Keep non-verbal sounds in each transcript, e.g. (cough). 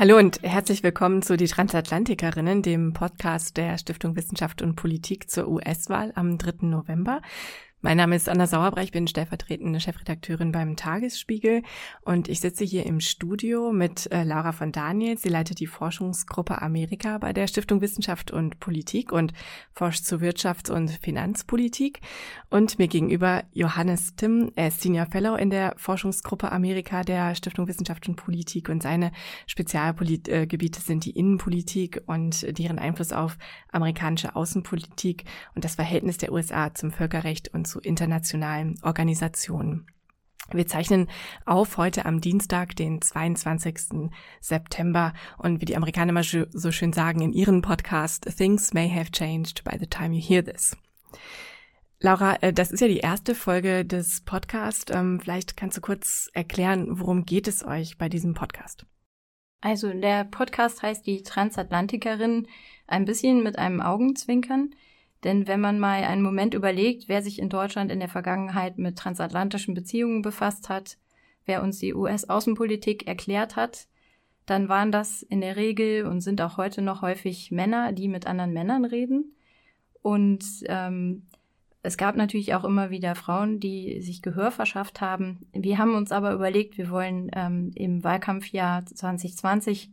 Hallo und herzlich willkommen zu Die Transatlantikerinnen, dem Podcast der Stiftung Wissenschaft und Politik zur US-Wahl am 3. November. Mein Name ist Anna Sauerbrecht, ich bin stellvertretende Chefredakteurin beim Tagesspiegel und ich sitze hier im Studio mit äh, Laura von Daniel. Sie leitet die Forschungsgruppe Amerika bei der Stiftung Wissenschaft und Politik und forscht zu Wirtschafts- und Finanzpolitik. Und mir gegenüber Johannes Timm, er ist Senior Fellow in der Forschungsgruppe Amerika der Stiftung Wissenschaft und Politik und seine Spezialgebiete sind die Innenpolitik und deren Einfluss auf amerikanische Außenpolitik und das Verhältnis der USA zum Völkerrecht und zu internationalen Organisationen. Wir zeichnen auf heute am Dienstag, den 22. September und wie die Amerikaner immer so schön sagen in ihrem Podcast, Things may have changed by the time you hear this. Laura, äh, das ist ja die erste Folge des Podcasts. Ähm, vielleicht kannst du kurz erklären, worum geht es euch bei diesem Podcast? Also der Podcast heißt die Transatlantikerin ein bisschen mit einem Augenzwinkern. Denn wenn man mal einen Moment überlegt, wer sich in Deutschland in der Vergangenheit mit transatlantischen Beziehungen befasst hat, wer uns die US-Außenpolitik erklärt hat, dann waren das in der Regel und sind auch heute noch häufig Männer, die mit anderen Männern reden. Und ähm, es gab natürlich auch immer wieder Frauen, die sich Gehör verschafft haben. Wir haben uns aber überlegt, wir wollen ähm, im Wahlkampfjahr 2020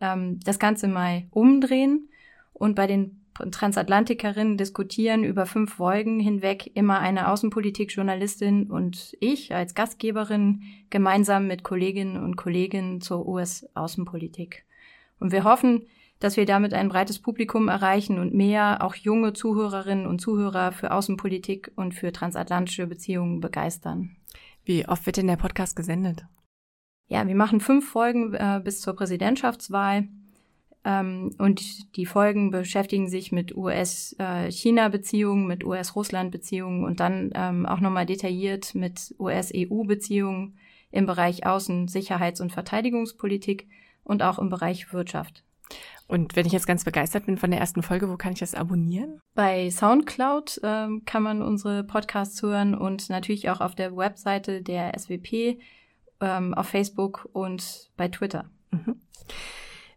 ähm, das Ganze mal umdrehen und bei den Transatlantikerinnen diskutieren über fünf Folgen hinweg immer eine Außenpolitik-Journalistin und ich als Gastgeberin gemeinsam mit Kolleginnen und Kollegen zur US-Außenpolitik. Und wir hoffen, dass wir damit ein breites Publikum erreichen und mehr auch junge Zuhörerinnen und Zuhörer für Außenpolitik und für transatlantische Beziehungen begeistern. Wie oft wird denn der Podcast gesendet? Ja, wir machen fünf Folgen äh, bis zur Präsidentschaftswahl. Ähm, und die Folgen beschäftigen sich mit US-China-Beziehungen, mit US-Russland-Beziehungen und dann ähm, auch nochmal detailliert mit US-EU-Beziehungen im Bereich Außen-, Sicherheits- und Verteidigungspolitik und auch im Bereich Wirtschaft. Und wenn ich jetzt ganz begeistert bin von der ersten Folge, wo kann ich das abonnieren? Bei SoundCloud ähm, kann man unsere Podcasts hören und natürlich auch auf der Webseite der SWP, ähm, auf Facebook und bei Twitter. Mhm.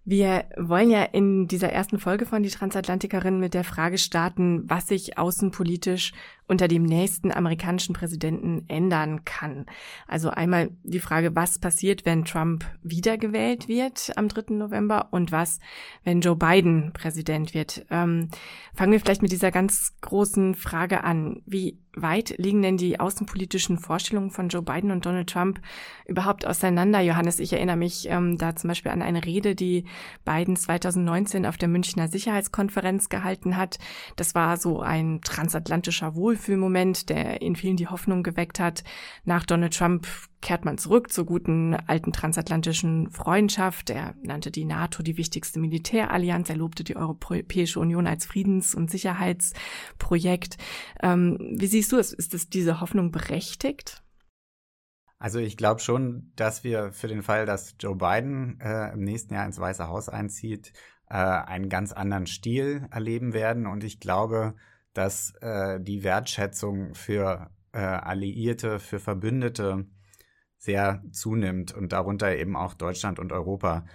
Wir wollen ja in dieser ersten Folge von Die Transatlantikerin mit der Frage starten, was sich außenpolitisch unter dem nächsten amerikanischen Präsidenten ändern kann. Also einmal die Frage, was passiert, wenn Trump wiedergewählt wird am 3. November und was, wenn Joe Biden Präsident wird. Ähm, fangen wir vielleicht mit dieser ganz großen Frage an. Wie weit liegen denn die außenpolitischen Vorstellungen von Joe Biden und Donald Trump überhaupt auseinander? Johannes, ich erinnere mich ähm, da zum Beispiel an eine Rede, die Biden 2019 auf der Münchner Sicherheitskonferenz gehalten hat. Das war so ein transatlantischer Wohl Wohlfühlmoment, der in vielen die Hoffnung geweckt hat. Nach Donald Trump kehrt man zurück zur guten alten transatlantischen Freundschaft. Er nannte die NATO die wichtigste Militärallianz. Er lobte die Europäische Union als Friedens- und Sicherheitsprojekt. Ähm, wie siehst du es? Ist es diese Hoffnung berechtigt? Also ich glaube schon, dass wir für den Fall, dass Joe Biden äh, im nächsten Jahr ins Weiße Haus einzieht, äh, einen ganz anderen Stil erleben werden. Und ich glaube, dass äh, die Wertschätzung für äh, Alliierte, für Verbündete sehr zunimmt und darunter eben auch Deutschland und Europa.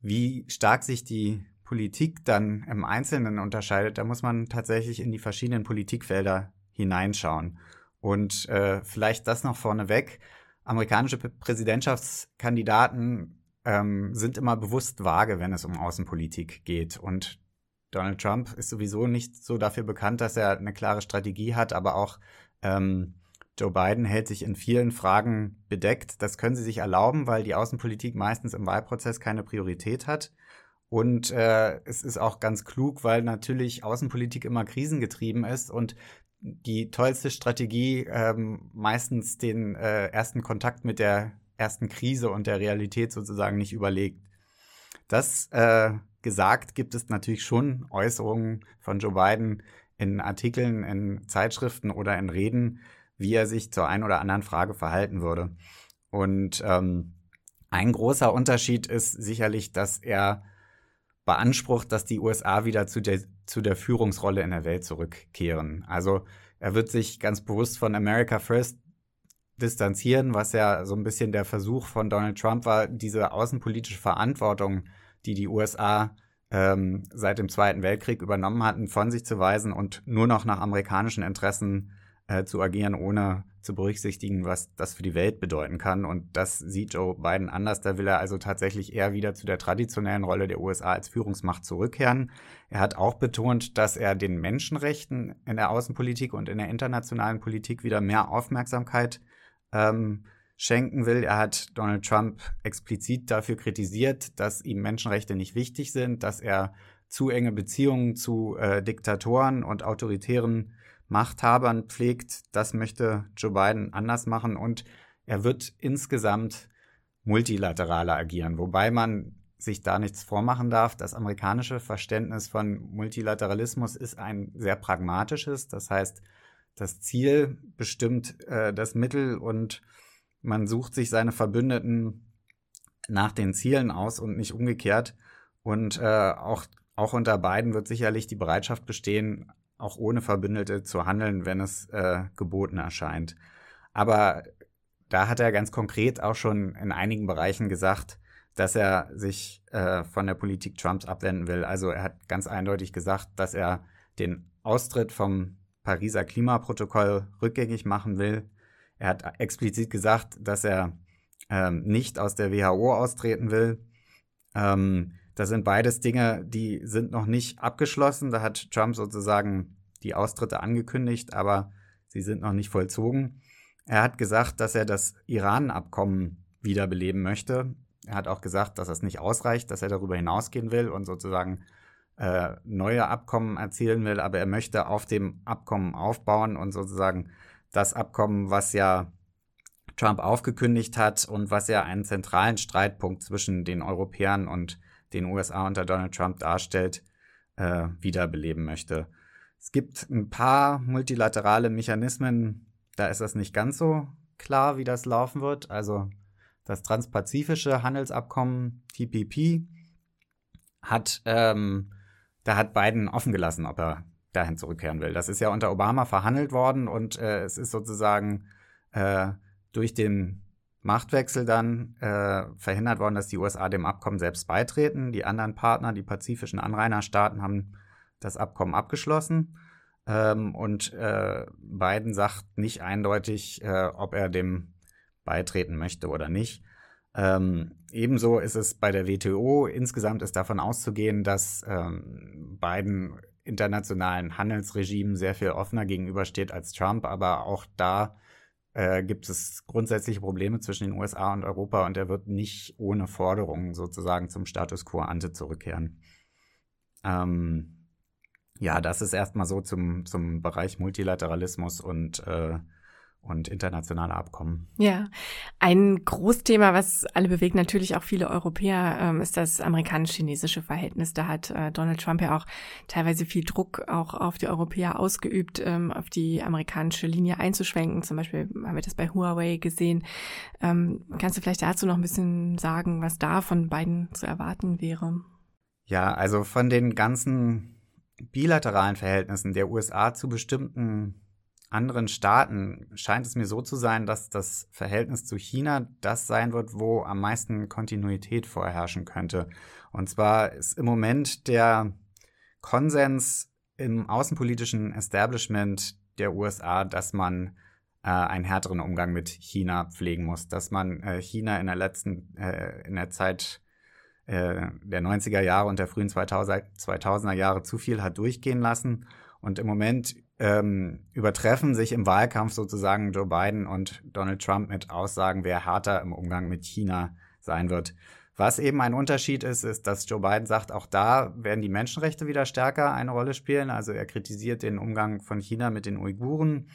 Wie stark sich die Politik dann im Einzelnen unterscheidet, da muss man tatsächlich in die verschiedenen Politikfelder hineinschauen. Und äh, vielleicht das noch vorneweg. Amerikanische Präsidentschaftskandidaten ähm, sind immer bewusst vage, wenn es um Außenpolitik geht. Und Donald Trump ist sowieso nicht so dafür bekannt, dass er eine klare Strategie hat, aber auch ähm, Joe Biden hält sich in vielen Fragen bedeckt. Das können sie sich erlauben, weil die Außenpolitik meistens im Wahlprozess keine Priorität hat. Und äh, es ist auch ganz klug, weil natürlich Außenpolitik immer krisengetrieben ist und die tollste Strategie ähm, meistens den äh, ersten Kontakt mit der ersten Krise und der Realität sozusagen nicht überlegt. Das äh, gesagt, gibt es natürlich schon Äußerungen von Joe Biden in Artikeln, in Zeitschriften oder in Reden, wie er sich zur einen oder anderen Frage verhalten würde. Und ähm, ein großer Unterschied ist sicherlich, dass er beansprucht, dass die USA wieder zu der, zu der Führungsrolle in der Welt zurückkehren. Also er wird sich ganz bewusst von America First distanzieren, was ja so ein bisschen der Versuch von Donald Trump war, diese außenpolitische Verantwortung, die die USA ähm, seit dem Zweiten Weltkrieg übernommen hatten, von sich zu weisen und nur noch nach amerikanischen Interessen äh, zu agieren, ohne zu berücksichtigen, was das für die Welt bedeuten kann. Und das sieht Joe Biden anders. Da will er also tatsächlich eher wieder zu der traditionellen Rolle der USA als Führungsmacht zurückkehren. Er hat auch betont, dass er den Menschenrechten in der Außenpolitik und in der internationalen Politik wieder mehr Aufmerksamkeit ähm, schenken will. Er hat Donald Trump explizit dafür kritisiert, dass ihm Menschenrechte nicht wichtig sind, dass er zu enge Beziehungen zu äh, Diktatoren und autoritären Machthabern pflegt. Das möchte Joe Biden anders machen und er wird insgesamt multilateraler agieren, wobei man sich da nichts vormachen darf. Das amerikanische Verständnis von Multilateralismus ist ein sehr pragmatisches. Das heißt, das Ziel bestimmt äh, das Mittel und man sucht sich seine Verbündeten nach den Zielen aus und nicht umgekehrt. Und äh, auch, auch unter beiden wird sicherlich die Bereitschaft bestehen, auch ohne Verbündete zu handeln, wenn es äh, geboten erscheint. Aber da hat er ganz konkret auch schon in einigen Bereichen gesagt, dass er sich äh, von der Politik Trumps abwenden will. Also er hat ganz eindeutig gesagt, dass er den Austritt vom Pariser Klimaprotokoll rückgängig machen will. Er hat explizit gesagt, dass er ähm, nicht aus der WHO austreten will. Ähm, das sind beides Dinge, die sind noch nicht abgeschlossen. Da hat Trump sozusagen die Austritte angekündigt, aber sie sind noch nicht vollzogen. Er hat gesagt, dass er das Iran-Abkommen wiederbeleben möchte. Er hat auch gesagt, dass das nicht ausreicht, dass er darüber hinausgehen will und sozusagen äh, neue Abkommen erzielen will, aber er möchte auf dem Abkommen aufbauen und sozusagen das Abkommen, was ja Trump aufgekündigt hat und was ja einen zentralen Streitpunkt zwischen den Europäern und den USA unter Donald Trump darstellt, äh, wiederbeleben möchte. Es gibt ein paar multilaterale Mechanismen, da ist das nicht ganz so klar, wie das laufen wird. Also das Transpazifische Handelsabkommen TPP hat ähm, da hat Biden offen gelassen, ob er dahin zurückkehren will. Das ist ja unter Obama verhandelt worden und äh, es ist sozusagen äh, durch den Machtwechsel dann äh, verhindert worden, dass die USA dem Abkommen selbst beitreten. Die anderen Partner, die pazifischen Anrainerstaaten, haben das Abkommen abgeschlossen. Ähm, und äh, Biden sagt nicht eindeutig, äh, ob er dem beitreten möchte oder nicht. Ähm, ebenso ist es bei der WTO. Insgesamt ist davon auszugehen, dass ähm, Biden internationalen Handelsregimen sehr viel offener gegenübersteht als Trump, aber auch da äh, gibt es grundsätzliche Probleme zwischen den USA und Europa und er wird nicht ohne Forderungen sozusagen zum Status quo ante zurückkehren. Ähm, ja, das ist erstmal so zum, zum Bereich Multilateralismus und äh, und internationale Abkommen. Ja, ein Großthema, was alle bewegt, natürlich auch viele Europäer, ähm, ist das amerikanisch-chinesische Verhältnis. Da hat äh, Donald Trump ja auch teilweise viel Druck auch auf die Europäer ausgeübt, ähm, auf die amerikanische Linie einzuschwenken. Zum Beispiel haben wir das bei Huawei gesehen. Ähm, kannst du vielleicht dazu noch ein bisschen sagen, was da von beiden zu erwarten wäre? Ja, also von den ganzen bilateralen Verhältnissen der USA zu bestimmten anderen Staaten scheint es mir so zu sein, dass das Verhältnis zu China das sein wird, wo am meisten Kontinuität vorherrschen könnte. Und zwar ist im Moment der Konsens im außenpolitischen Establishment der USA, dass man äh, einen härteren Umgang mit China pflegen muss, dass man äh, China in der letzten, äh, in der Zeit äh, der 90er Jahre und der frühen 2000er Jahre zu viel hat durchgehen lassen. Und im Moment ähm, übertreffen sich im Wahlkampf sozusagen Joe Biden und Donald Trump mit Aussagen, wer härter im Umgang mit China sein wird. Was eben ein Unterschied ist, ist, dass Joe Biden sagt, auch da werden die Menschenrechte wieder stärker eine Rolle spielen. Also er kritisiert den Umgang von China mit den Uiguren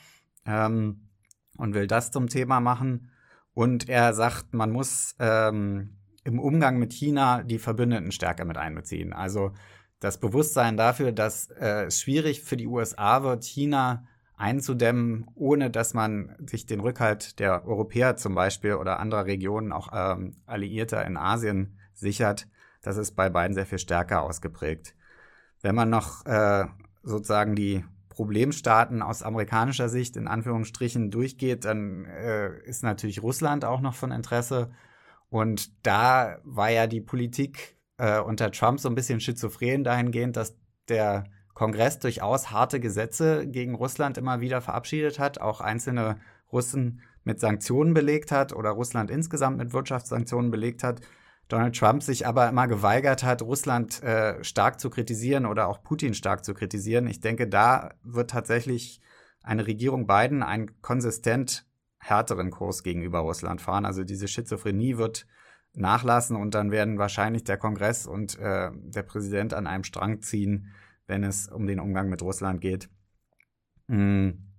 ähm, und will das zum Thema machen. Und er sagt, man muss ähm, im Umgang mit China die Verbündeten stärker mit einbeziehen. Also das Bewusstsein dafür, dass äh, es schwierig für die USA wird, China einzudämmen, ohne dass man sich den Rückhalt der Europäer zum Beispiel oder anderer Regionen, auch ähm, Alliierter in Asien sichert, das ist bei beiden sehr viel stärker ausgeprägt. Wenn man noch äh, sozusagen die Problemstaaten aus amerikanischer Sicht in Anführungsstrichen durchgeht, dann äh, ist natürlich Russland auch noch von Interesse. Und da war ja die Politik äh, unter Trump so ein bisschen schizophren dahingehend, dass der Kongress durchaus harte Gesetze gegen Russland immer wieder verabschiedet hat, auch einzelne Russen mit Sanktionen belegt hat oder Russland insgesamt mit Wirtschaftssanktionen belegt hat. Donald Trump sich aber immer geweigert hat, Russland äh, stark zu kritisieren oder auch Putin stark zu kritisieren. Ich denke, da wird tatsächlich eine Regierung Biden einen konsistent härteren Kurs gegenüber Russland fahren. Also diese Schizophrenie wird nachlassen und dann werden wahrscheinlich der Kongress und äh, der Präsident an einem Strang ziehen, wenn es um den Umgang mit Russland geht. Mhm.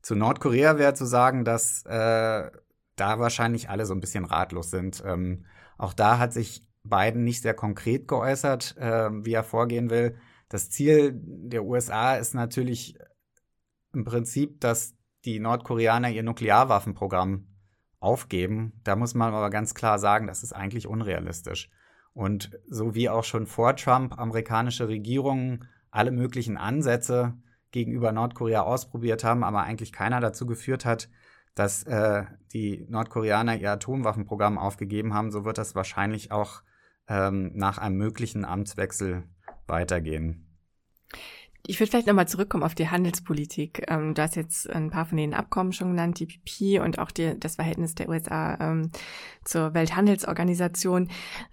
Zu Nordkorea wäre zu sagen, dass äh, da wahrscheinlich alle so ein bisschen ratlos sind. Ähm, auch da hat sich Biden nicht sehr konkret geäußert, äh, wie er vorgehen will. Das Ziel der USA ist natürlich im Prinzip, dass die Nordkoreaner ihr Nuklearwaffenprogramm aufgeben. Da muss man aber ganz klar sagen, das ist eigentlich unrealistisch. Und so wie auch schon vor Trump amerikanische Regierungen alle möglichen Ansätze gegenüber Nordkorea ausprobiert haben, aber eigentlich keiner dazu geführt hat, dass äh, die Nordkoreaner ihr Atomwaffenprogramm aufgegeben haben, so wird das wahrscheinlich auch ähm, nach einem möglichen Amtswechsel weitergehen. Ich würde vielleicht nochmal zurückkommen auf die Handelspolitik. Ähm, du hast jetzt ein paar von den Abkommen schon genannt, die PP und auch die, das Verhältnis der USA ähm, zur Welthandelsorganisation.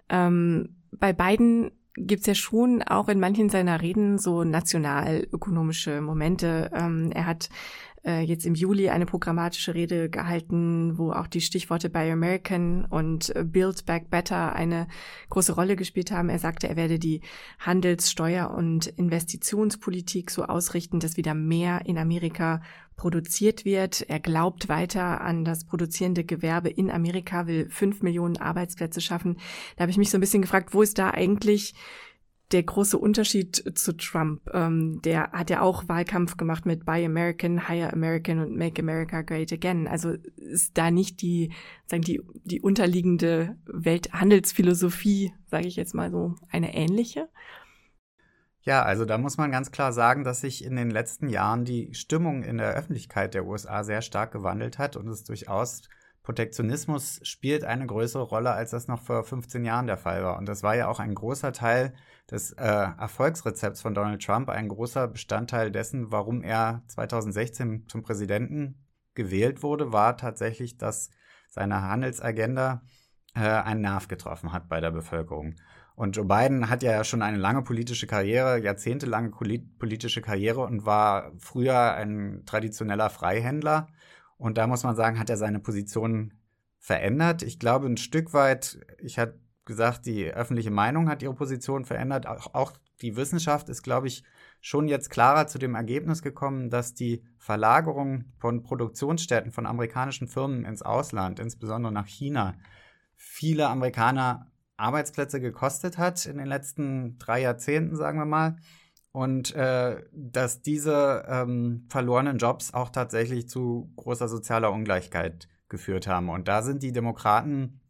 Ähm, bei beiden gibt's ja schon auch in manchen seiner Reden so nationalökonomische Momente. Ähm, er hat äh, jetzt im Juli eine programmatische Rede gehalten, wo auch die Stichworte Buy American und äh, Build Back Better eine große Rolle gespielt haben. Er sagte, er werde die Handelssteuer- und Investitionspolitik so ausrichten, dass wieder mehr in Amerika produziert wird. Er glaubt weiter an das produzierende Gewerbe in Amerika, will fünf Millionen Arbeitsplätze schaffen. Da habe ich mich so ein bisschen gefragt, wo ist da eigentlich der große Unterschied zu Trump. Ähm, der hat ja auch Wahlkampf gemacht mit Buy American, Hire American und Make America Great Again. Also ist da nicht die, sagen die, die unterliegende Welthandelsphilosophie, sage ich jetzt mal so, eine ähnliche? Ja, also da muss man ganz klar sagen, dass sich in den letzten Jahren die Stimmung in der Öffentlichkeit der USA sehr stark gewandelt hat und es durchaus Protektionismus spielt eine größere Rolle, als das noch vor 15 Jahren der Fall war. Und das war ja auch ein großer Teil des äh, Erfolgsrezepts von Donald Trump, ein großer Bestandteil dessen, warum er 2016 zum Präsidenten gewählt wurde, war tatsächlich, dass seine Handelsagenda äh, einen Nerv getroffen hat bei der Bevölkerung. Und Joe Biden hat ja schon eine lange politische Karriere, jahrzehntelange politische Karriere und war früher ein traditioneller Freihändler und da muss man sagen, hat er seine Position verändert. Ich glaube, ein Stück weit, ich hatte gesagt, die öffentliche Meinung hat ihre Position verändert. Auch, auch die Wissenschaft ist, glaube ich, schon jetzt klarer zu dem Ergebnis gekommen, dass die Verlagerung von Produktionsstätten von amerikanischen Firmen ins Ausland, insbesondere nach China, viele Amerikaner Arbeitsplätze gekostet hat in den letzten drei Jahrzehnten, sagen wir mal und äh, dass diese ähm, verlorenen Jobs auch tatsächlich zu großer sozialer Ungleichheit geführt haben. Und da sind die Demokraten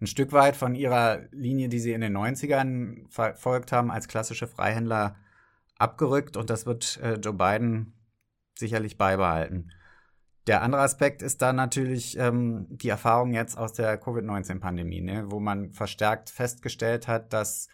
ein Stück weit von ihrer Linie, die sie in den 90ern verfolgt haben, als klassische Freihändler abgerückt. Und das wird äh, Joe Biden sicherlich beibehalten. Der andere Aspekt ist dann natürlich ähm, die Erfahrung jetzt aus der Covid-19-Pandemie, ne, wo man verstärkt festgestellt hat, dass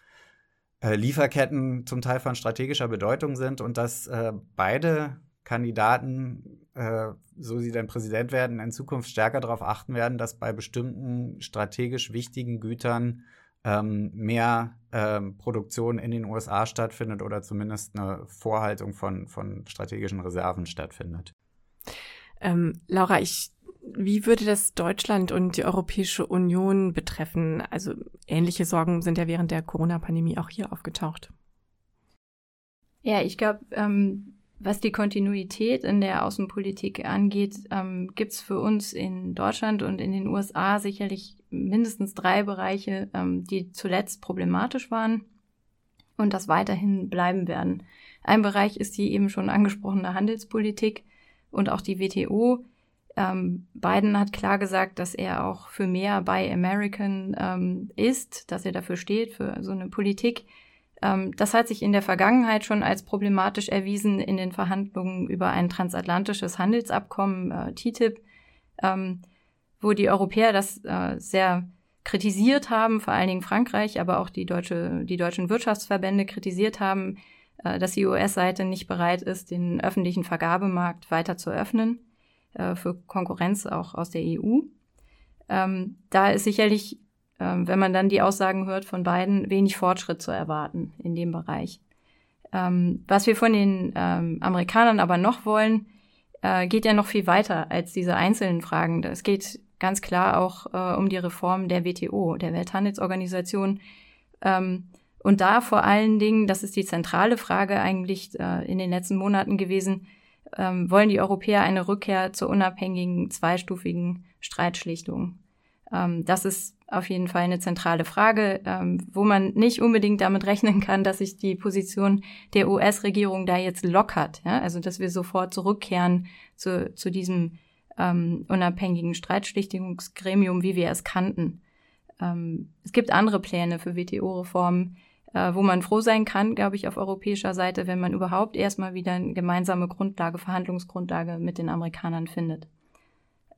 äh, Lieferketten zum Teil von strategischer Bedeutung sind und dass äh, beide Kandidaten, äh, so sie dann Präsident werden, in Zukunft stärker darauf achten werden, dass bei bestimmten strategisch wichtigen Gütern ähm, mehr ähm, Produktion in den USA stattfindet oder zumindest eine Vorhaltung von, von strategischen Reserven stattfindet. Ähm, Laura, ich wie würde das Deutschland und die Europäische Union betreffen? Also ähnliche Sorgen sind ja während der Corona-Pandemie auch hier aufgetaucht. Ja, ich glaube, ähm, was die Kontinuität in der Außenpolitik angeht, ähm, gibt es für uns in Deutschland und in den USA sicherlich mindestens drei Bereiche, ähm, die zuletzt problematisch waren und das weiterhin bleiben werden. Ein Bereich ist die eben schon angesprochene Handelspolitik und auch die WTO ähm, Biden hat klar gesagt, dass er auch für mehr Buy American ähm, ist, dass er dafür steht, für so eine Politik. Ähm, das hat sich in der Vergangenheit schon als problematisch erwiesen in den Verhandlungen über ein transatlantisches Handelsabkommen, äh, TTIP, ähm, wo die Europäer das äh, sehr kritisiert haben, vor allen Dingen Frankreich, aber auch die, deutsche, die deutschen Wirtschaftsverbände kritisiert haben, äh, dass die US-Seite nicht bereit ist, den öffentlichen Vergabemarkt weiter zu öffnen äh, für Konkurrenz auch aus der EU. Ähm, da ist sicherlich, ähm, wenn man dann die Aussagen hört von beiden, wenig Fortschritt zu erwarten in dem Bereich. Ähm, was wir von den ähm, Amerikanern aber noch wollen, äh, geht ja noch viel weiter als diese einzelnen Fragen. Es geht ganz klar auch äh, um die Reform der WTO, der Welthandelsorganisation. Ähm, und da vor allen Dingen, das ist die zentrale Frage eigentlich äh, in den letzten Monaten gewesen, ähm, wollen die Europäer eine Rückkehr zur unabhängigen zweistufigen Streitschlichtung. Ähm, das ist auf jeden Fall eine zentrale Frage, ähm, wo man nicht unbedingt damit rechnen kann, dass sich die Position der US-Regierung da jetzt lockert. Ja? Also dass wir sofort zurückkehren zu, zu diesem ähm, unabhängigen Streitschlichtungsgremium, wie wir es kannten. Ähm, es gibt andere Pläne für WTO-Reformen, äh, wo man froh sein kann, glaube ich, auf europäischer Seite, wenn man überhaupt erstmal wieder eine gemeinsame Grundlage, Verhandlungsgrundlage mit den Amerikanern findet.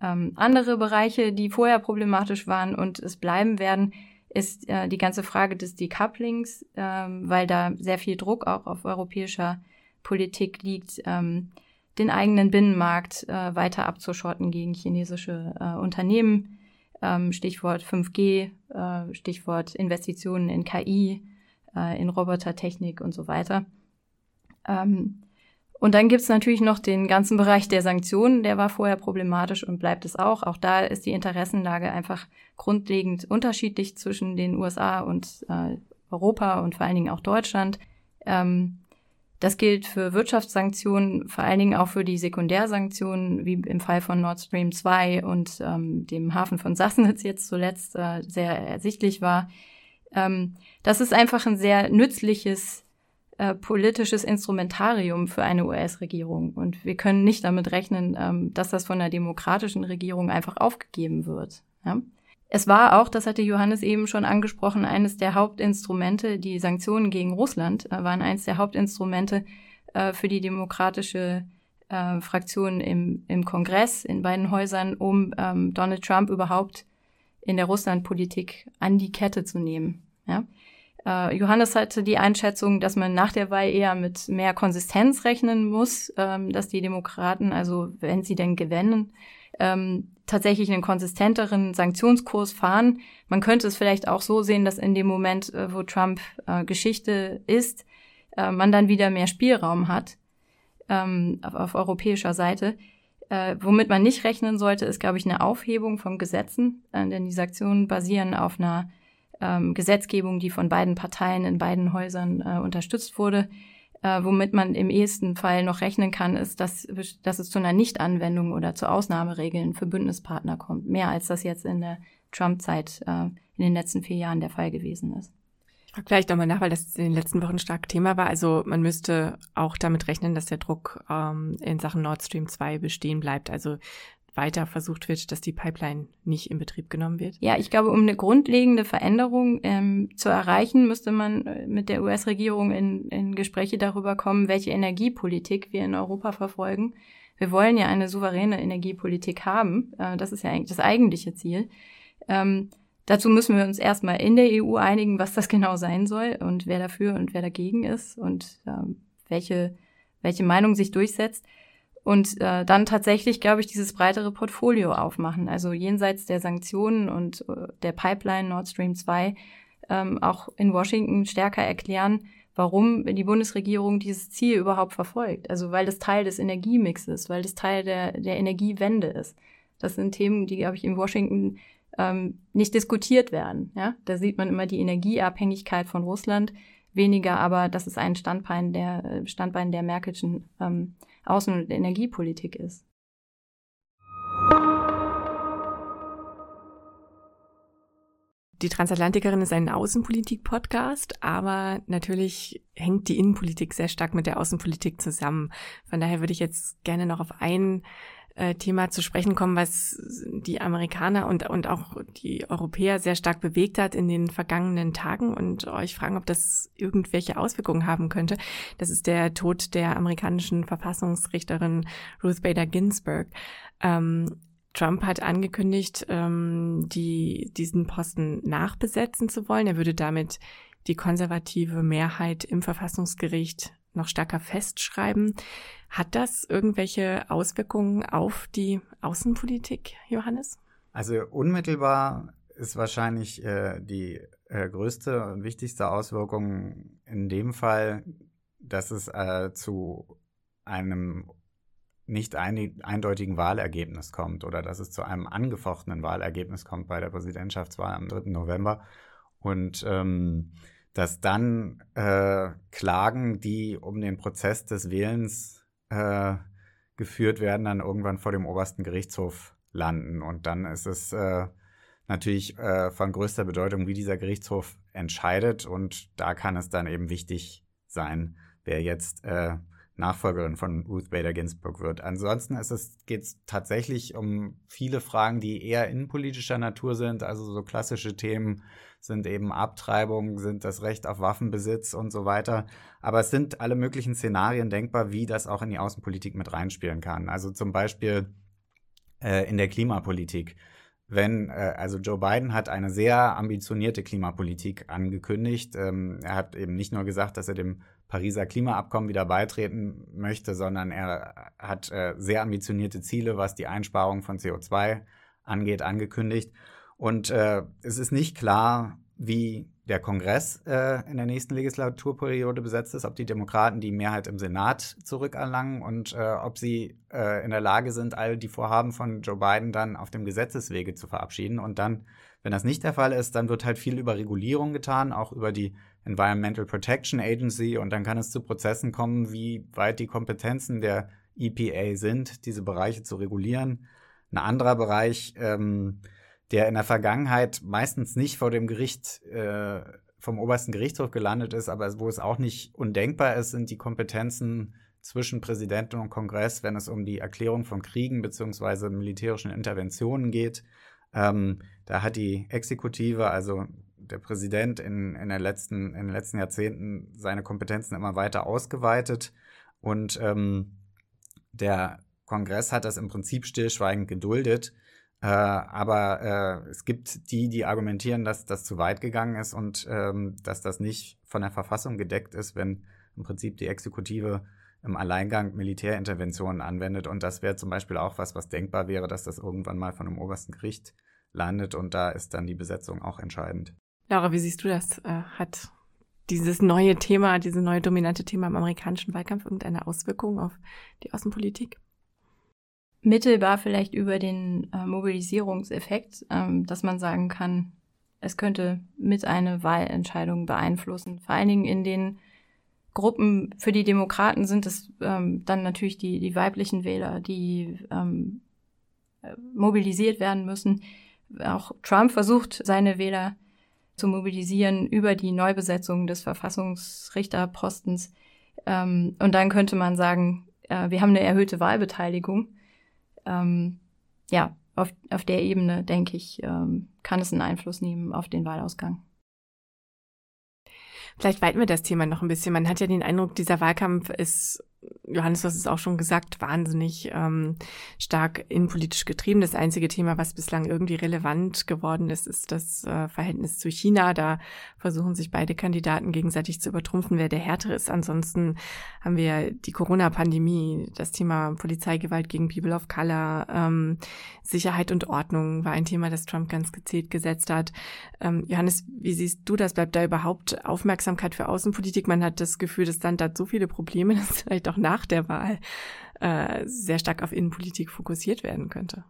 Ähm, andere Bereiche, die vorher problematisch waren und es bleiben werden, ist äh, die ganze Frage des Decouplings, ähm, weil da sehr viel Druck auch auf europäischer Politik liegt. Ähm, den eigenen Binnenmarkt äh, weiter abzuschotten gegen chinesische äh, Unternehmen. Ähm, Stichwort 5G, äh, Stichwort Investitionen in KI, äh, in Robotertechnik und so weiter. Ähm, und dann gibt's natürlich noch den ganzen Bereich der Sanktionen, der war vorher problematisch und bleibt es auch. Auch da ist die Interessenlage einfach grundlegend unterschiedlich zwischen den USA und äh, Europa und vor allen Dingen auch Deutschland. Ähm, das gilt für Wirtschaftssanktionen, vor allen Dingen auch für die Sekundärsanktionen, wie im Fall von Nord Stream 2 und ähm, dem Hafen von Sassnitz jetzt zuletzt äh, sehr ersichtlich war. Ähm, das ist einfach ein sehr nützliches äh, politisches Instrumentarium für eine US-Regierung. Und wir können nicht damit rechnen, ähm, dass das von einer demokratischen Regierung einfach aufgegeben wird. Ja? Es war auch, das hatte Johannes eben schon angesprochen, eines der Hauptinstrumente, die Sanktionen gegen Russland äh, waren eines der Hauptinstrumente äh, für die demokratische äh, Fraktion im, im Kongress, in beiden Häusern, um ähm, Donald Trump überhaupt in der Russlandpolitik an die Kette zu nehmen. Ja? Äh, Johannes hatte die Einschätzung, dass man nach der Wahl eher mit mehr Konsistenz rechnen muss, ähm, dass die Demokraten, also wenn sie denn gewinnen, ähm, tatsächlich einen konsistenteren Sanktionskurs fahren. Man könnte es vielleicht auch so sehen, dass in dem Moment, äh, wo Trump äh, Geschichte ist, man dann wieder mehr Spielraum hat ähm, auf, europäischer Seite. Äh, womit man nicht rechnen sollte, ist, glaube ich, eine Aufhebung von Gesetzen, äh, denn die Sanktionen basieren auf einer ähm, Gesetzgebung, die von beiden Parteien in beiden Häusern äh, unterstützt wurde. Äh, womit man im ehesten Fall noch rechnen kann, ist, dass, dass es zu einer Nichtanwendung oder zu Ausnahmeregeln für Bündnispartner kommt. Mehr als das jetzt in der Trump-Zeit äh, in den letzten vier Jahren der Fall gewesen ist. Ich frage vielleicht nochmal nach, weil das in den letzten Wochen stark Thema war. Also man müsste auch damit rechnen, dass der Druck ähm, in Sachen Nord Stream 2 bestehen bleibt. Also weiter versucht wird, dass die Pipeline nicht in Betrieb genommen wird? Ja, ich glaube, um eine grundlegende Veränderung ähm, zu erreichen, müsste man äh, mit der US-Regierung in, in Gespräche darüber kommen, welche Energiepolitik wir in Europa verfolgen. Wir wollen ja eine souveräne Energiepolitik haben. Äh, das ist ja eigentlich das eigentliche Ziel. Ähm, dazu müssen wir uns erstmal in der EU einigen, was das genau sein soll und wer dafür und wer dagegen ist und ähm, welche, welche Meinung sich durchsetzt und äh, dann tatsächlich, glaube ich, dieses breitere Portfolio aufmachen. Also jenseits der Sanktionen und äh, der Pipeline Nord Stream 2 ähm, auch in Washington stärker erklären, warum die Bundesregierung dieses Ziel überhaupt verfolgt. Also weil das Teil des Energiemixes weil das Teil der, der Energiewende ist. Das sind Themen, die, glaube ich, in Washington ähm, nicht diskutiert werden. Ja? Da sieht man immer die Energieabhängigkeit von Russland, weniger aber, das ist ein Standbein der, Standbein der Merkelschen ähm, Außen- und Energiepolitik ist. Die Transatlantikerin ist ein Außenpolitik-Podcast, aber natürlich hängt die Innenpolitik sehr stark mit der Außenpolitik zusammen. Von daher würde ich jetzt gerne noch auf ein äh, Thema zu sprechen kommen, was die Amerikaner und, und auch die Europäer sehr stark bewegt hat in den vergangenen Tagen und euch fragen, ob das irgendwelche Auswirkungen haben könnte. Das ist der Tod der amerikanischen Verfassungsrichterin Ruth Bader Ginsburg. Ähm, Trump hat angekündigt, ähm, die, diesen Posten nachbesetzen zu wollen. Er würde damit die konservative Mehrheit im Verfassungsgericht noch stärker festschreiben. Hat das irgendwelche Auswirkungen auf die Außenpolitik, Johannes? Also unmittelbar ist wahrscheinlich äh, die äh, größte und wichtigste Auswirkung in dem Fall, dass es äh, zu einem nicht ein, eindeutigen Wahlergebnis kommt oder dass es zu einem angefochtenen Wahlergebnis kommt bei der Präsidentschaftswahl am 3. November. Und ähm, dass dann äh, Klagen, die um den Prozess des Wählens äh, geführt werden, dann irgendwann vor dem obersten Gerichtshof landen. Und dann ist es äh, natürlich äh, von größter Bedeutung, wie dieser Gerichtshof entscheidet. Und da kann es dann eben wichtig sein, wer jetzt äh, Nachfolgerin von Ruth Bader Ginsburg wird. Ansonsten geht es tatsächlich um viele Fragen, die eher innenpolitischer Natur sind. Also so klassische Themen sind eben Abtreibung, sind das Recht auf Waffenbesitz und so weiter. Aber es sind alle möglichen Szenarien denkbar, wie das auch in die Außenpolitik mit reinspielen kann. Also zum Beispiel äh, in der Klimapolitik wenn, äh, also Joe Biden hat eine sehr ambitionierte Klimapolitik angekündigt. Ähm, er hat eben nicht nur gesagt, dass er dem Pariser Klimaabkommen wieder beitreten möchte, sondern er hat äh, sehr ambitionierte Ziele, was die Einsparung von CO2 angeht, angekündigt. Und äh, es ist nicht klar, wie der Kongress äh, in der nächsten Legislaturperiode besetzt ist, ob die Demokraten die Mehrheit im Senat zurückerlangen und äh, ob sie äh, in der Lage sind, all die Vorhaben von Joe Biden dann auf dem Gesetzeswege zu verabschieden. Und dann, wenn das nicht der Fall ist, dann wird halt viel über Regulierung getan, auch über die Environmental Protection Agency. Und dann kann es zu Prozessen kommen, wie weit die Kompetenzen der EPA sind, diese Bereiche zu regulieren. Ein anderer Bereich, ähm, der in der Vergangenheit meistens nicht vor dem Gericht, äh, vom obersten Gerichtshof gelandet ist, aber wo es auch nicht undenkbar ist, sind die Kompetenzen zwischen Präsidenten und Kongress, wenn es um die Erklärung von Kriegen beziehungsweise militärischen Interventionen geht. Ähm, da hat die Exekutive, also der Präsident in, in, der letzten, in den letzten Jahrzehnten seine Kompetenzen immer weiter ausgeweitet und ähm, der Kongress hat das im Prinzip stillschweigend geduldet. Äh, aber äh, es gibt die, die argumentieren, dass das zu weit gegangen ist und ähm, dass das nicht von der Verfassung gedeckt ist, wenn im Prinzip die Exekutive im Alleingang Militärinterventionen anwendet. Und das wäre zum Beispiel auch was, was denkbar wäre, dass das irgendwann mal von einem obersten Gericht landet. Und da ist dann die Besetzung auch entscheidend. Laura, wie siehst du das? Äh, hat dieses neue Thema, dieses neue dominante Thema im amerikanischen Wahlkampf irgendeine Auswirkung auf die Außenpolitik? mittelbar vielleicht über den äh, Mobilisierungseffekt, ähm, dass man sagen kann, es könnte mit eine Wahlentscheidung beeinflussen. Vor allen Dingen in den Gruppen für die Demokraten sind es ähm, dann natürlich die, die weiblichen Wähler, die ähm, äh, mobilisiert werden müssen. Auch Trump versucht, seine Wähler zu mobilisieren über die Neubesetzung des Verfassungsrichterpostens. Ähm, und dann könnte man sagen, äh, wir haben eine erhöhte Wahlbeteiligung ähm, ja, auf, auf der Ebene, denke ich, ähm, kann es einen Einfluss nehmen auf den Wahlausgang. Vielleicht weiten wir das Thema noch ein bisschen. Man hat ja den Eindruck, dieser Wahlkampf ist Johannes, du hast es auch schon gesagt, wahnsinnig ähm, stark innenpolitisch getrieben. Das einzige Thema, was bislang irgendwie relevant geworden ist, ist das äh, Verhältnis zu China. Da versuchen sich beide Kandidaten gegenseitig zu übertrumpfen, wer der härtere ist. Ansonsten haben wir die Corona-Pandemie, das Thema Polizeigewalt gegen People of Color, ähm, Sicherheit und Ordnung war ein Thema, das Trump ganz gezielt gesetzt hat. Ähm, Johannes, wie siehst du das? Bleibt da überhaupt Aufmerksamkeit für Außenpolitik? Man hat das Gefühl, das Land hat so viele Probleme, (laughs) dass vielleicht auch nach der Wahl äh, sehr stark auf Innenpolitik fokussiert werden könnte.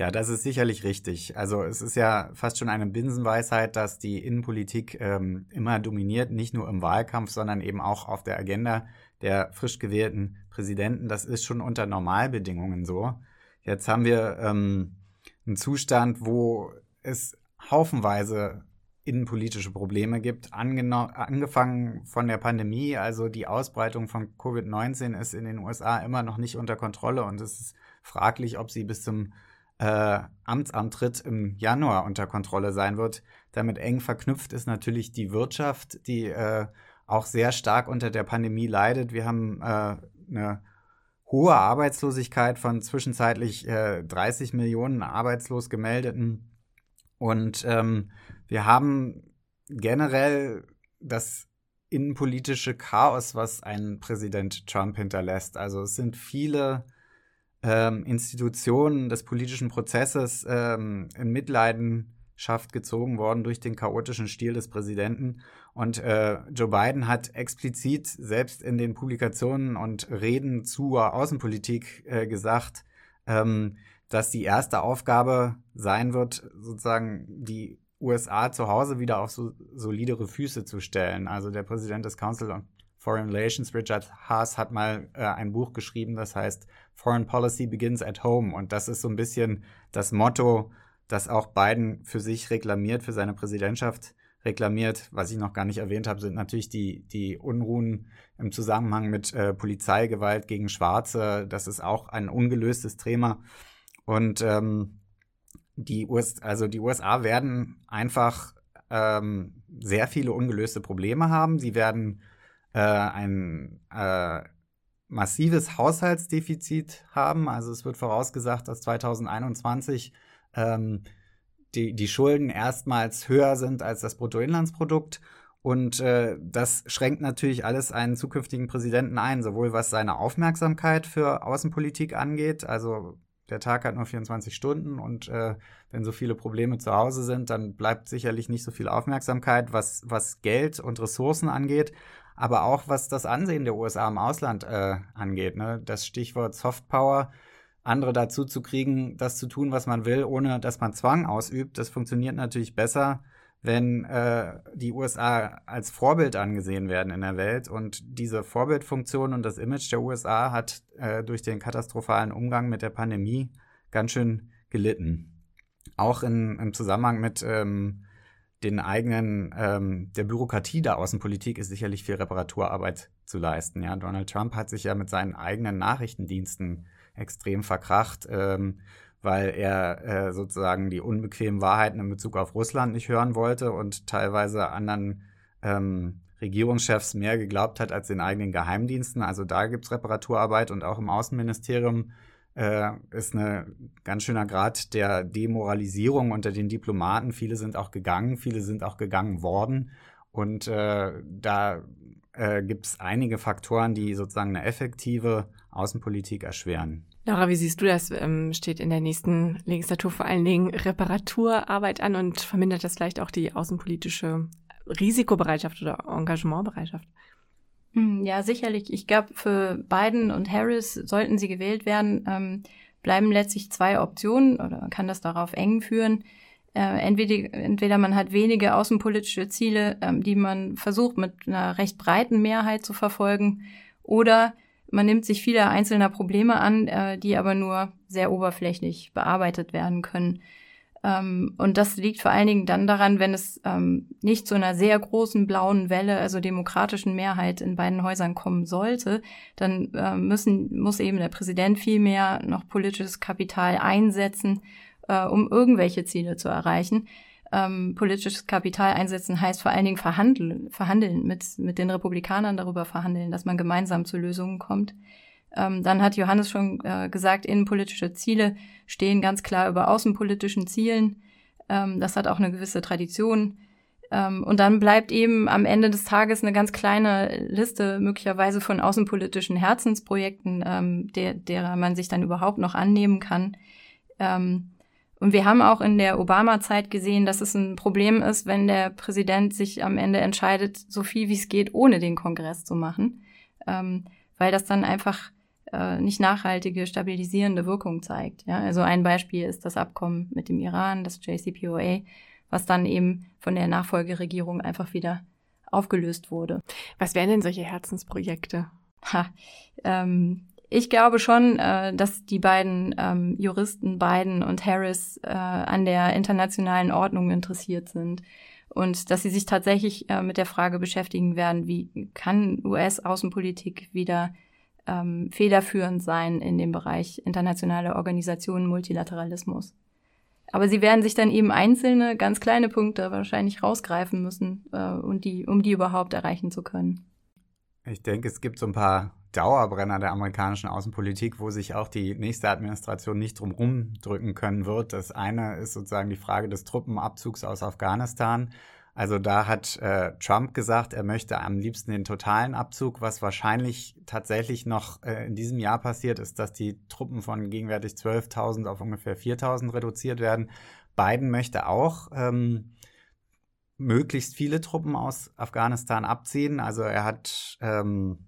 Ja, das ist sicherlich richtig. Also es ist ja fast schon eine Binsenweisheit, dass die Innenpolitik ähm, immer dominiert, nicht nur im Wahlkampf, sondern eben auch auf der Agenda der frisch gewählten Präsidenten. Das ist schon unter Normalbedingungen so. Jetzt haben wir ähm, einen Zustand, wo es haufenweise innenpolitische Probleme gibt, angefangen von der Pandemie. Also die Ausbreitung von Covid-19 ist in den USA immer noch nicht unter Kontrolle und es ist fraglich, ob sie bis zum äh, Amtsantritt im Januar unter Kontrolle sein wird. Damit eng verknüpft ist natürlich die Wirtschaft, die äh, auch sehr stark unter der Pandemie leidet. Wir haben äh, eine hohe Arbeitslosigkeit von zwischenzeitlich äh, 30 Millionen arbeitslos gemeldeten. Und ähm, wir haben generell das innenpolitische Chaos, was ein Präsident Trump hinterlässt. Also es sind viele ähm, Institutionen des politischen Prozesses ähm, in Mitleidenschaft gezogen worden durch den chaotischen Stil des Präsidenten. Und äh, Joe Biden hat explizit selbst in den Publikationen und Reden zur Außenpolitik äh, gesagt, ähm, dass die erste Aufgabe sein wird, sozusagen die USA zu Hause wieder auf so solidere Füße zu stellen. Also der Präsident des Council on Foreign Relations, Richard Haas, hat mal äh, ein Buch geschrieben, das heißt Foreign Policy Begins at Home. Und das ist so ein bisschen das Motto, das auch Biden für sich reklamiert, für seine Präsidentschaft reklamiert. Was ich noch gar nicht erwähnt habe, sind natürlich die, die Unruhen im Zusammenhang mit äh, Polizeigewalt gegen Schwarze. Das ist auch ein ungelöstes Thema. Und ähm, die, US also die USA werden einfach ähm, sehr viele ungelöste Probleme haben. Sie werden äh, ein äh, massives Haushaltsdefizit haben. Also es wird vorausgesagt, dass 2021 ähm, die, die Schulden erstmals höher sind als das Bruttoinlandsprodukt. Und äh, das schränkt natürlich alles einen zukünftigen Präsidenten ein, sowohl was seine Aufmerksamkeit für Außenpolitik angeht. Also der Tag hat nur 24 Stunden und äh, wenn so viele Probleme zu Hause sind, dann bleibt sicherlich nicht so viel Aufmerksamkeit, was, was Geld und Ressourcen angeht aber auch was das Ansehen der USA im Ausland äh, angeht. Ne? Das Stichwort Softpower, andere dazu zu kriegen, das zu tun, was man will, ohne dass man Zwang ausübt, das funktioniert natürlich besser, wenn äh, die USA als Vorbild angesehen werden in der Welt. Und diese Vorbildfunktion und das Image der USA hat äh, durch den katastrophalen Umgang mit der Pandemie ganz schön gelitten. Auch in, im Zusammenhang mit ähm, den eigenen, ähm, der Bürokratie der Außenpolitik ist sicherlich viel Reparaturarbeit zu leisten. Ja, Donald Trump hat sich ja mit seinen eigenen Nachrichtendiensten extrem verkracht, ähm, weil er äh, sozusagen die unbequemen Wahrheiten in Bezug auf Russland nicht hören wollte und teilweise anderen ähm, Regierungschefs mehr geglaubt hat als den eigenen Geheimdiensten. Also da gibt's Reparaturarbeit und auch im Außenministerium äh, ist ein ganz schöner Grad der Demoralisierung unter den Diplomaten. Viele sind auch gegangen, viele sind auch gegangen worden. Und äh, da äh, gibt es einige Faktoren, die sozusagen eine effektive Außenpolitik erschweren. Laura, wie siehst du das? Ähm, steht in der nächsten Legislatur vor allen Dingen Reparaturarbeit an und vermindert das vielleicht auch die außenpolitische Risikobereitschaft oder Engagementbereitschaft? Hm, ja, sicherlich. Ich glaube, für Biden und Harris sollten sie gewählt werden, ähm, bleiben letztlich zwei Optionen oder kann das darauf eng führen. Äh, entweder, entweder man hat wenige außenpolitische Ziele, ähm, die man versucht mit einer recht breiten Mehrheit zu verfolgen, oder man nimmt sich vieler einzelner Probleme an, äh, die aber nur sehr oberflächlich bearbeitet werden können. Ähm, und das liegt vor allen Dingen dann daran, wenn es ähm, nicht zu einer sehr großen blauen Welle, also demokratischen Mehrheit in beiden Häusern kommen sollte, dann äh, müssen, muss eben der Präsident viel mehr noch politisches Kapital einsetzen, äh, um irgendwelche Ziele zu erreichen. Ähm, politisches Kapital einsetzen heißt vor allen Dingen verhandeln, verhandeln mit, mit den Republikanern darüber verhandeln, dass man gemeinsam zu Lösungen kommt. Ähm, dann hat Johannes schon äh, gesagt, innenpolitische Ziele stehen ganz klar über außenpolitischen Zielen. Ähm, das hat auch eine gewisse Tradition. Ähm, und dann bleibt eben am Ende des Tages eine ganz kleine Liste möglicherweise von außenpolitischen Herzensprojekten, ähm, der, derer man sich dann überhaupt noch annehmen kann. Ähm, und wir haben auch in der Obama-Zeit gesehen, dass es ein Problem ist, wenn der Präsident sich am Ende entscheidet, so viel wie es geht, ohne den Kongress zu machen, ähm, weil das dann einfach äh, nicht nachhaltige stabilisierende Wirkung zeigt. Ja? Also ein Beispiel ist das Abkommen mit dem Iran, das JCPOA, was dann eben von der Nachfolgeregierung einfach wieder aufgelöst wurde. Was wären denn solche Herzensprojekte? Ha, ähm, ich glaube schon, äh, dass die beiden ähm, Juristen Biden und Harris äh, an der internationalen Ordnung interessiert sind und dass sie sich tatsächlich äh, mit der Frage beschäftigen werden, wie kann US-Außenpolitik wieder ähm, federführend sein in dem Bereich internationale Organisationen, Multilateralismus. Aber sie werden sich dann eben einzelne, ganz kleine Punkte wahrscheinlich rausgreifen müssen, äh, und die, um die überhaupt erreichen zu können. Ich denke, es gibt so ein paar Dauerbrenner der amerikanischen Außenpolitik, wo sich auch die nächste Administration nicht drum rumdrücken können wird. Das eine ist sozusagen die Frage des Truppenabzugs aus Afghanistan. Also da hat äh, Trump gesagt, er möchte am liebsten den totalen Abzug. Was wahrscheinlich tatsächlich noch äh, in diesem Jahr passiert, ist, dass die Truppen von gegenwärtig 12.000 auf ungefähr 4.000 reduziert werden. Biden möchte auch ähm, möglichst viele Truppen aus Afghanistan abziehen. Also er hat ähm,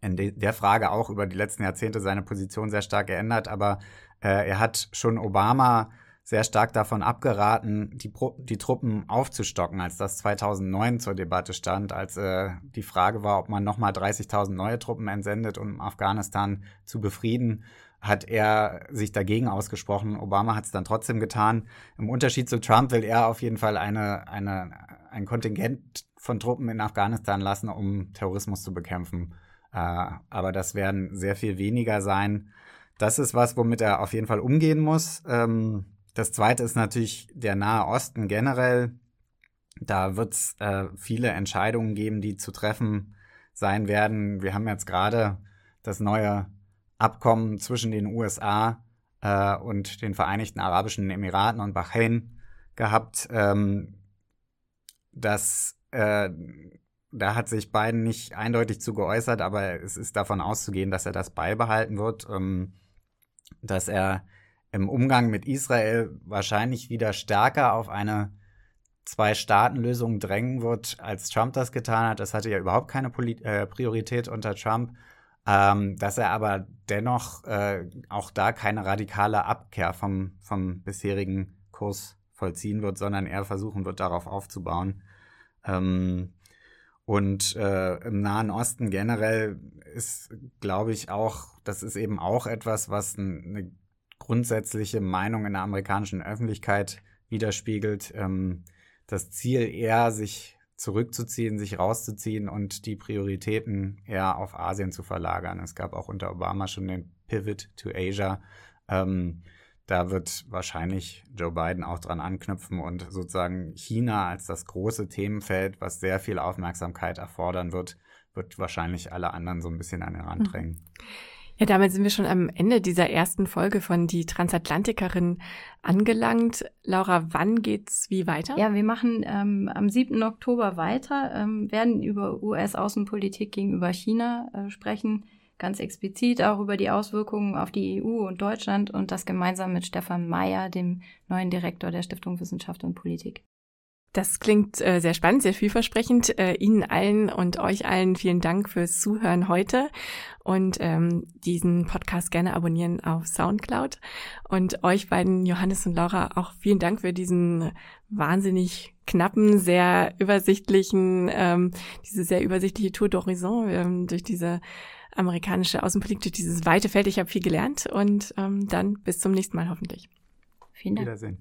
in de der Frage auch über die letzten Jahrzehnte seine Position sehr stark geändert, aber äh, er hat schon Obama sehr stark davon abgeraten, die, Pro die Truppen aufzustocken, als das 2009 zur Debatte stand, als äh, die Frage war, ob man nochmal 30.000 neue Truppen entsendet, um Afghanistan zu befrieden, hat er sich dagegen ausgesprochen. Obama hat es dann trotzdem getan. Im Unterschied zu Trump will er auf jeden Fall eine, eine, ein Kontingent von Truppen in Afghanistan lassen, um Terrorismus zu bekämpfen. Äh, aber das werden sehr viel weniger sein. Das ist was, womit er auf jeden Fall umgehen muss. Ähm, das zweite ist natürlich der Nahe Osten generell. Da wird es äh, viele Entscheidungen geben, die zu treffen sein werden. Wir haben jetzt gerade das neue Abkommen zwischen den USA äh, und den Vereinigten Arabischen Emiraten und Bahrain gehabt. Ähm, das, da hat sich Biden nicht eindeutig zu geäußert, aber es ist davon auszugehen, dass er das beibehalten wird, ähm, dass er im Umgang mit Israel wahrscheinlich wieder stärker auf eine Zwei-Staaten-Lösung drängen wird, als Trump das getan hat. Das hatte ja überhaupt keine Poli äh, Priorität unter Trump. Ähm, dass er aber dennoch äh, auch da keine radikale Abkehr vom, vom bisherigen Kurs vollziehen wird, sondern eher versuchen wird, darauf aufzubauen. Ähm, und äh, im Nahen Osten generell ist, glaube ich, auch, das ist eben auch etwas, was eine grundsätzliche Meinung in der amerikanischen Öffentlichkeit widerspiegelt. Ähm, das Ziel eher, sich zurückzuziehen, sich rauszuziehen und die Prioritäten eher auf Asien zu verlagern. Es gab auch unter Obama schon den Pivot to Asia. Ähm, da wird wahrscheinlich Joe Biden auch dran anknüpfen und sozusagen China als das große Themenfeld, was sehr viel Aufmerksamkeit erfordern wird, wird wahrscheinlich alle anderen so ein bisschen an den Rand hm. drängen. Mhm. Ja, damit sind wir schon am Ende dieser ersten Folge von Die Transatlantikerin angelangt. Laura, wann geht's wie weiter? Ja, wir machen ähm, am 7. Oktober weiter, ähm, werden über US-Außenpolitik gegenüber China äh, sprechen, ganz explizit auch über die Auswirkungen auf die EU und Deutschland und das gemeinsam mit Stefan Mayer, dem neuen Direktor der Stiftung Wissenschaft und Politik. Das klingt äh, sehr spannend, sehr vielversprechend. Äh, Ihnen allen und euch allen vielen Dank fürs Zuhören heute und ähm, diesen Podcast gerne abonnieren auf SoundCloud. Und euch beiden, Johannes und Laura, auch vielen Dank für diesen wahnsinnig knappen, sehr übersichtlichen, ähm, diese sehr übersichtliche Tour d'Horizon ähm, durch diese amerikanische Außenpolitik, durch dieses weite Feld. Ich habe viel gelernt und ähm, dann bis zum nächsten Mal hoffentlich. Vielen Dank. Wiedersehen.